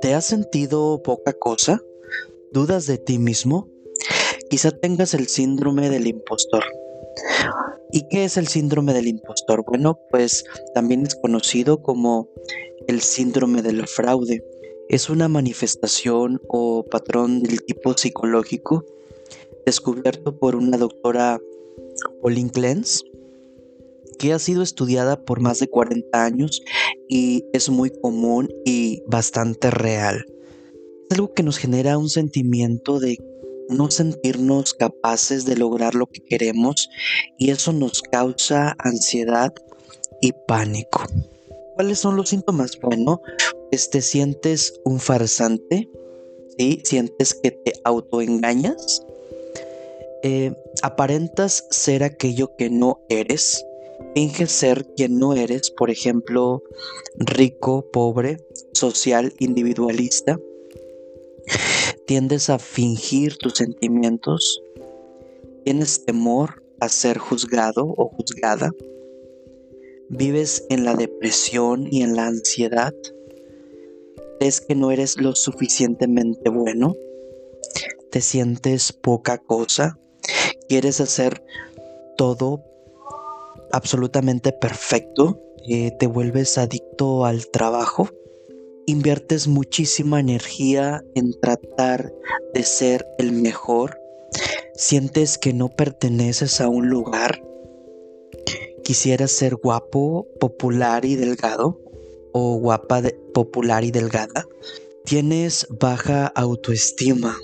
¿Te has sentido poca cosa? ¿Dudas de ti mismo? Quizá tengas el síndrome del impostor. ¿Y qué es el síndrome del impostor? Bueno, pues también es conocido como el síndrome del fraude. Es una manifestación o patrón del tipo psicológico descubierto por una doctora Pauline Clance que ha sido estudiada por más de 40 años y es muy común y bastante real. Es algo que nos genera un sentimiento de no sentirnos capaces de lograr lo que queremos y eso nos causa ansiedad y pánico. ¿Cuáles son los síntomas? Bueno, pues te sientes un farsante, ¿sí? Sientes que te autoengañas, eh, aparentas ser aquello que no eres, finges ser quien no eres, por ejemplo, rico, pobre, social, individualista. Tiendes a fingir tus sentimientos. Tienes temor a ser juzgado o juzgada. Vives en la depresión y en la ansiedad. Crees que no eres lo suficientemente bueno. Te sientes poca cosa. Quieres hacer todo absolutamente perfecto, eh, te vuelves adicto al trabajo, inviertes muchísima energía en tratar de ser el mejor, sientes que no perteneces a un lugar, quisieras ser guapo, popular y delgado, o guapa, popular y delgada, tienes baja autoestima,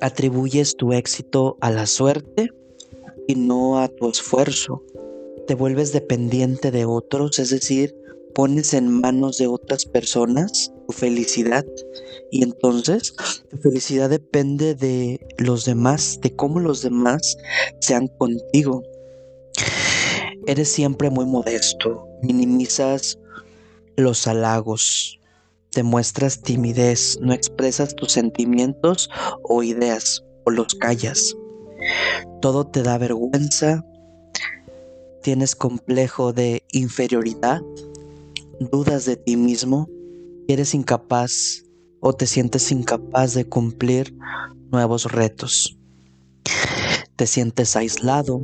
atribuyes tu éxito a la suerte y no a tu esfuerzo te vuelves dependiente de otros, es decir, pones en manos de otras personas tu felicidad y entonces tu felicidad depende de los demás, de cómo los demás sean contigo. Eres siempre muy modesto, minimizas los halagos, te muestras timidez, no expresas tus sentimientos o ideas o los callas. Todo te da vergüenza, tienes complejo de inferioridad, dudas de ti mismo, eres incapaz o te sientes incapaz de cumplir nuevos retos. Te sientes aislado,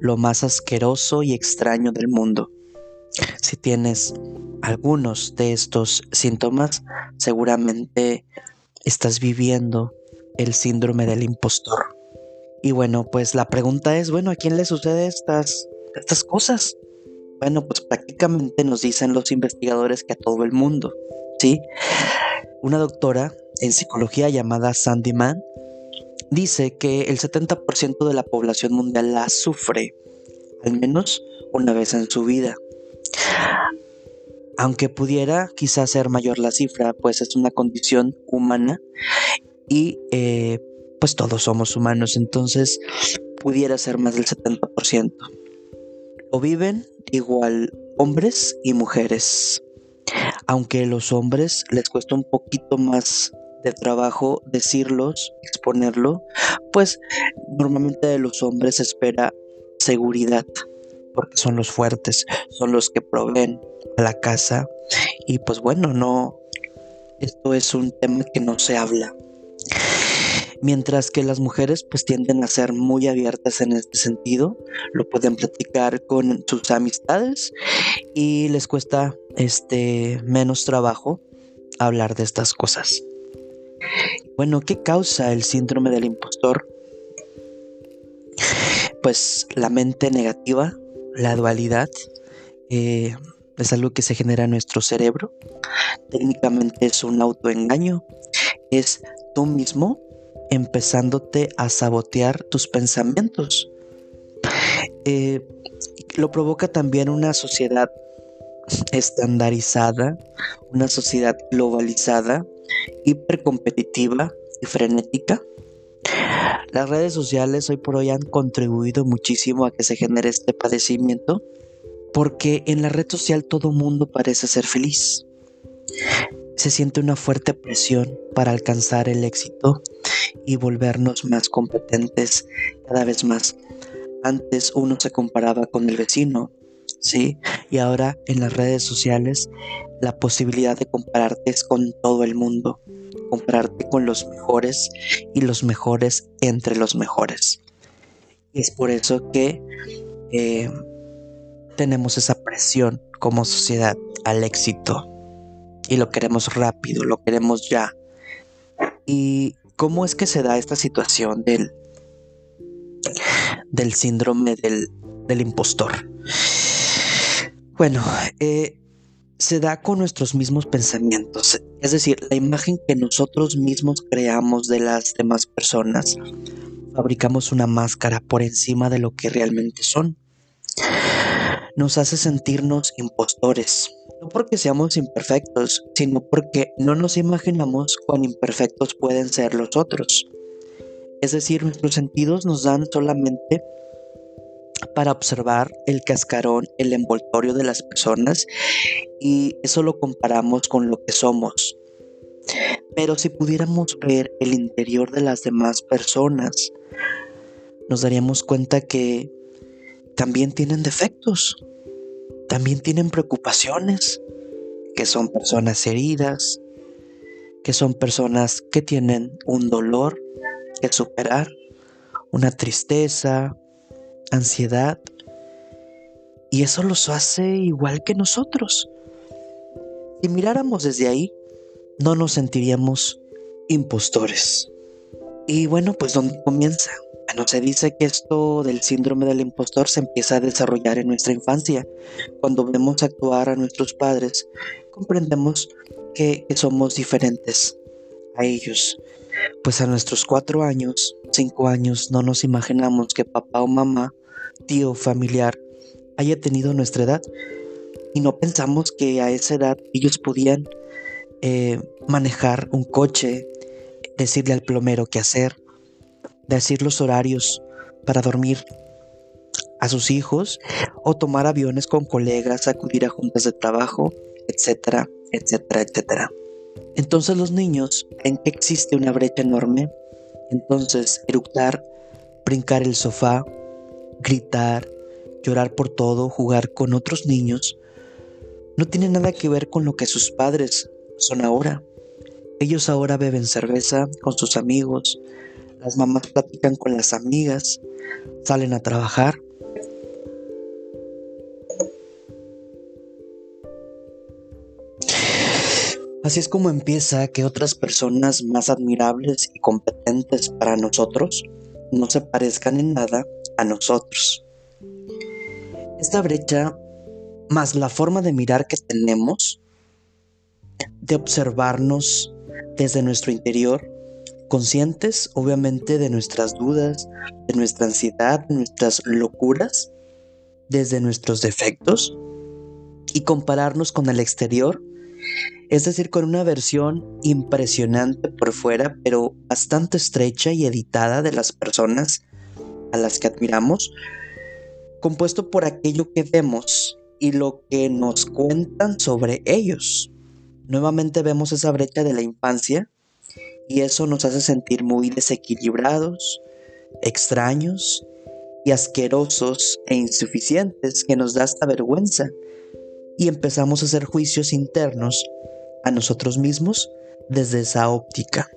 lo más asqueroso y extraño del mundo. Si tienes algunos de estos síntomas, seguramente estás viviendo el síndrome del impostor. Y bueno, pues la pregunta es, bueno, ¿a quién le sucede estas estas cosas? Bueno, pues prácticamente nos dicen los investigadores que a todo el mundo, ¿sí? Una doctora en psicología llamada Sandy Mann dice que el 70% de la población mundial la sufre, al menos una vez en su vida. Aunque pudiera quizás ser mayor la cifra, pues es una condición humana y eh, pues todos somos humanos, entonces pudiera ser más del 70% o viven igual hombres y mujeres. Aunque los hombres les cuesta un poquito más de trabajo decirlos, exponerlo, pues normalmente de los hombres se espera seguridad, porque son los fuertes, son los que proveen a la casa y pues bueno, no, esto es un tema que no se habla mientras que las mujeres pues tienden a ser muy abiertas en este sentido, lo pueden platicar con sus amistades y les cuesta este menos trabajo hablar de estas cosas. Bueno, ¿qué causa el síndrome del impostor? Pues la mente negativa, la dualidad, eh, es algo que se genera en nuestro cerebro. Técnicamente es un autoengaño. Es tú mismo empezándote a sabotear tus pensamientos. Eh, lo provoca también una sociedad estandarizada, una sociedad globalizada, hipercompetitiva y frenética. Las redes sociales hoy por hoy han contribuido muchísimo a que se genere este padecimiento porque en la red social todo mundo parece ser feliz. Se siente una fuerte presión para alcanzar el éxito y volvernos más competentes cada vez más. Antes uno se comparaba con el vecino, ¿sí? Y ahora en las redes sociales la posibilidad de compararte es con todo el mundo, compararte con los mejores y los mejores entre los mejores. Y es por eso que eh, tenemos esa presión como sociedad al éxito y lo queremos rápido, lo queremos ya. ¿Y cómo es que se da esta situación del, del síndrome del, del impostor? Bueno, eh, se da con nuestros mismos pensamientos, es decir, la imagen que nosotros mismos creamos de las demás personas. Fabricamos una máscara por encima de lo que realmente son. Nos hace sentirnos impostores, no porque seamos imperfectos, sino porque no nos imaginamos cuán imperfectos pueden ser los otros. Es decir, nuestros sentidos nos dan solamente para observar el cascarón, el envoltorio de las personas y eso lo comparamos con lo que somos. Pero si pudiéramos ver el interior de las demás personas, nos daríamos cuenta que también tienen defectos, también tienen preocupaciones, que son personas heridas, que son personas que tienen un dolor que superar, una tristeza, ansiedad. Y eso los hace igual que nosotros. Si miráramos desde ahí, no nos sentiríamos impostores. Y bueno, pues ¿dónde comienza? Bueno, se dice que esto del síndrome del impostor se empieza a desarrollar en nuestra infancia. Cuando vemos actuar a nuestros padres, comprendemos que, somos diferentes a ellos. Pues a nuestros cuatro años, cinco años, no nos imaginamos que papá o mamá tío familiar haya tenido nuestra edad y no pensamos que a esa edad ellos podían eh, manejar un coche, decirle al plomero qué hacer, decir los horarios para dormir a sus hijos o tomar aviones con colegas, acudir a juntas de trabajo, etcétera, etcétera, etcétera. Entonces los niños ven que existe una brecha enorme, entonces eructar, brincar el sofá, gritar, llorar por todo, jugar con otros niños, no tiene nada que ver con lo que sus padres son ahora. Ellos ahora beben cerveza con sus amigos, las mamás platican con las amigas, salen a trabajar. Así es como empieza que otras personas más admirables y competentes para nosotros no se parezcan en nada a nosotros. Esta brecha, más la forma de mirar que tenemos, de observarnos desde nuestro interior, conscientes obviamente de nuestras dudas, de nuestra ansiedad, nuestras locuras, desde nuestros defectos, y compararnos con el exterior, es decir, con una versión impresionante por fuera, pero bastante estrecha y editada de las personas a las que admiramos, compuesto por aquello que vemos y lo que nos cuentan sobre ellos. Nuevamente vemos esa brecha de la infancia y eso nos hace sentir muy desequilibrados, extraños y asquerosos e insuficientes que nos da hasta vergüenza y empezamos a hacer juicios internos a nosotros mismos desde esa óptica.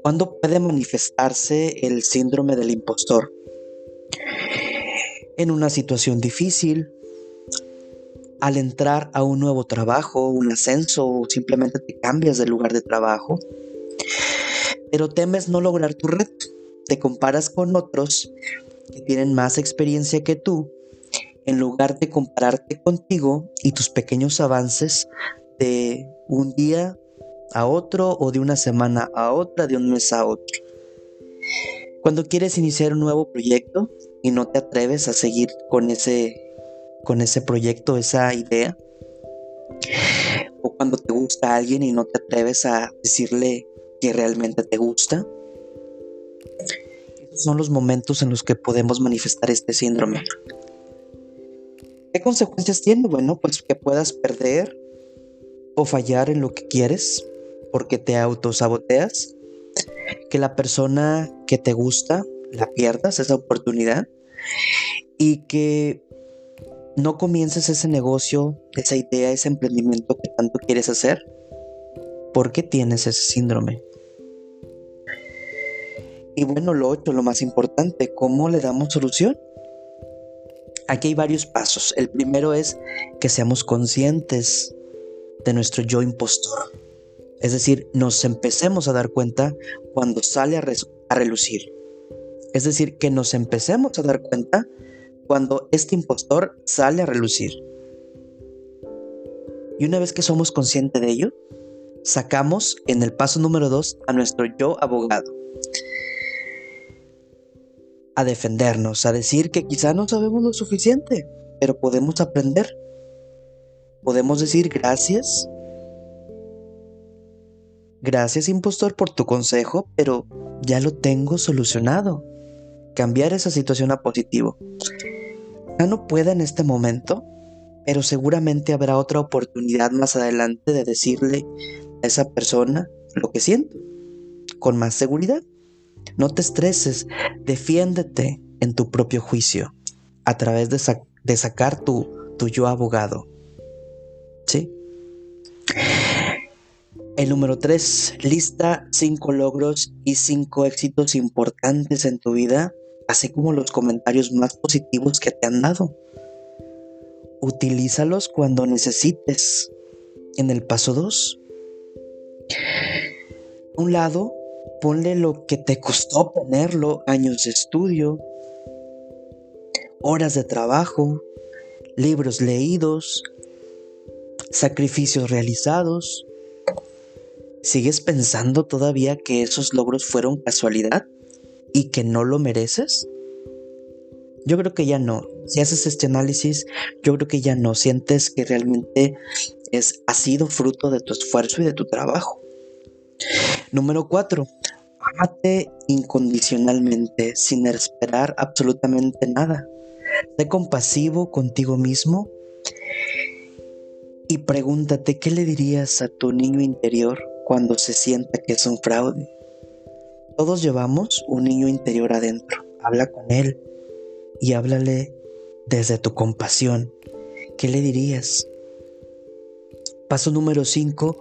¿Cuándo puede manifestarse el síndrome del impostor? En una situación difícil, al entrar a un nuevo trabajo, un ascenso o simplemente te cambias de lugar de trabajo, pero temes no lograr tu reto. Te comparas con otros que tienen más experiencia que tú, en lugar de compararte contigo y tus pequeños avances de un día a otro o de una semana a otra, de un mes a otro. Cuando quieres iniciar un nuevo proyecto y no te atreves a seguir con ese, con ese proyecto, esa idea, o cuando te gusta alguien y no te atreves a decirle que realmente te gusta, esos son los momentos en los que podemos manifestar este síndrome. ¿Qué consecuencias tiene? Bueno, pues que puedas perder o fallar en lo que quieres, porque te autosaboteas, que la persona que te gusta la pierdas esa oportunidad y que no comiences ese negocio, esa idea, ese emprendimiento que tanto quieres hacer porque tienes ese síndrome. Y bueno, lo otro, lo más importante, ¿cómo le damos solución? Aquí hay varios pasos. El primero es que seamos conscientes de nuestro yo impostor. Es decir, nos empecemos a dar cuenta cuando sale a, a relucir. Es decir, que nos empecemos a dar cuenta cuando este impostor sale a relucir. Y una vez que somos conscientes de ello, sacamos en el paso número dos a nuestro yo abogado. A defendernos, a decir que quizá no sabemos lo suficiente, pero podemos aprender. Podemos decir gracias. Gracias impostor por tu consejo, pero ya lo tengo solucionado. Cambiar esa situación a positivo. Ya no pueda en este momento, pero seguramente habrá otra oportunidad más adelante de decirle a esa persona lo que siento, con más seguridad. No te estreses, defiéndete en tu propio juicio a través de, sacar tu, tu yo abogado. ¿Sí? El número 3, lista cinco logros y cinco éxitos importantes en tu vida, así como los comentarios más positivos que te han dado. Utilízalos cuando necesites. En el paso 2, un lado, ponle lo que te costó ponerlo, años de estudio, horas de trabajo, libros leídos, sacrificios realizados. ¿Sigues pensando todavía que esos logros fueron casualidad y que no lo mereces? Yo creo que ya no. Si haces este análisis, yo creo que ya no. Sientes que realmente es, ha sido fruto de tu esfuerzo y de tu trabajo. Número 4. Amate incondicionalmente, sin esperar absolutamente nada. Sé compasivo contigo mismo y pregúntate qué le dirías a tu niño interior cuando se sienta que es un fraude. Todos llevamos un niño interior adentro. Habla con él y háblale desde tu compasión. ¿Qué le dirías? Paso número 5.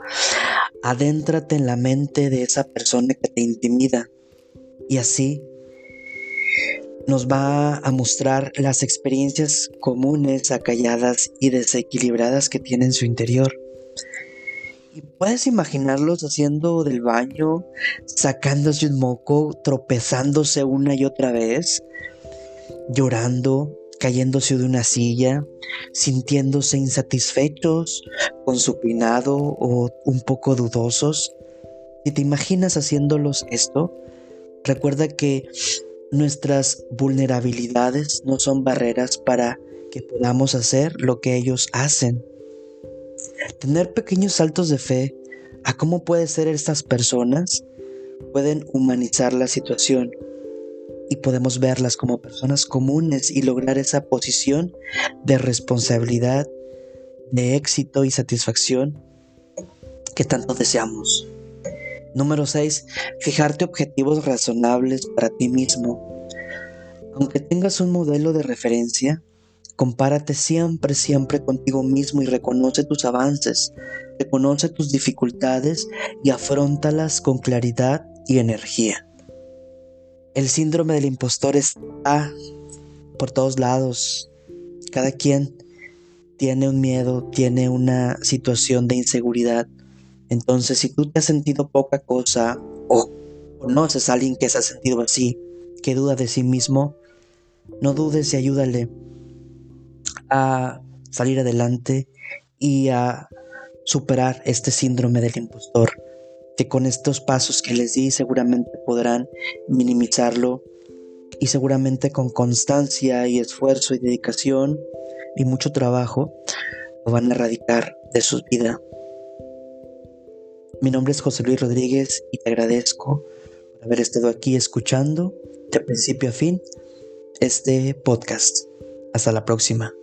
Adéntrate en la mente de esa persona que te intimida y así nos va a mostrar las experiencias comunes, acalladas y desequilibradas que tiene en su interior. Puedes imaginarlos haciendo del baño, sacándose un moco, tropezándose una y otra vez, llorando, cayéndose de una silla, sintiéndose insatisfechos con su peinado o un poco dudosos. Si te imaginas haciéndolos esto, recuerda que nuestras vulnerabilidades no son barreras para que podamos hacer lo que ellos hacen. Tener pequeños saltos de fe a cómo pueden ser estas personas pueden humanizar la situación y podemos verlas como personas comunes y lograr esa posición de responsabilidad, de éxito y satisfacción que tanto deseamos. Número 6. Fijarte objetivos razonables para ti mismo. Aunque tengas un modelo de referencia, compárate siempre, siempre contigo mismo y reconoce tus avances, reconoce tus dificultades y afrontalas con claridad y energía. El síndrome del impostor está por todos lados. Cada quien tiene un miedo, tiene una situación de inseguridad. Entonces, si tú te has sentido poca cosa o conoces a alguien que se ha sentido así, que duda de sí mismo, no dudes y ayúdale a salir adelante y a superar este síndrome del impostor que con estos pasos que les di seguramente podrán minimizarlo y seguramente con constancia y esfuerzo y dedicación y mucho trabajo lo van a erradicar de su vida. Mi nombre es José Luis Rodríguez y te agradezco por haber estado aquí escuchando de principio a fin este podcast. Hasta la próxima.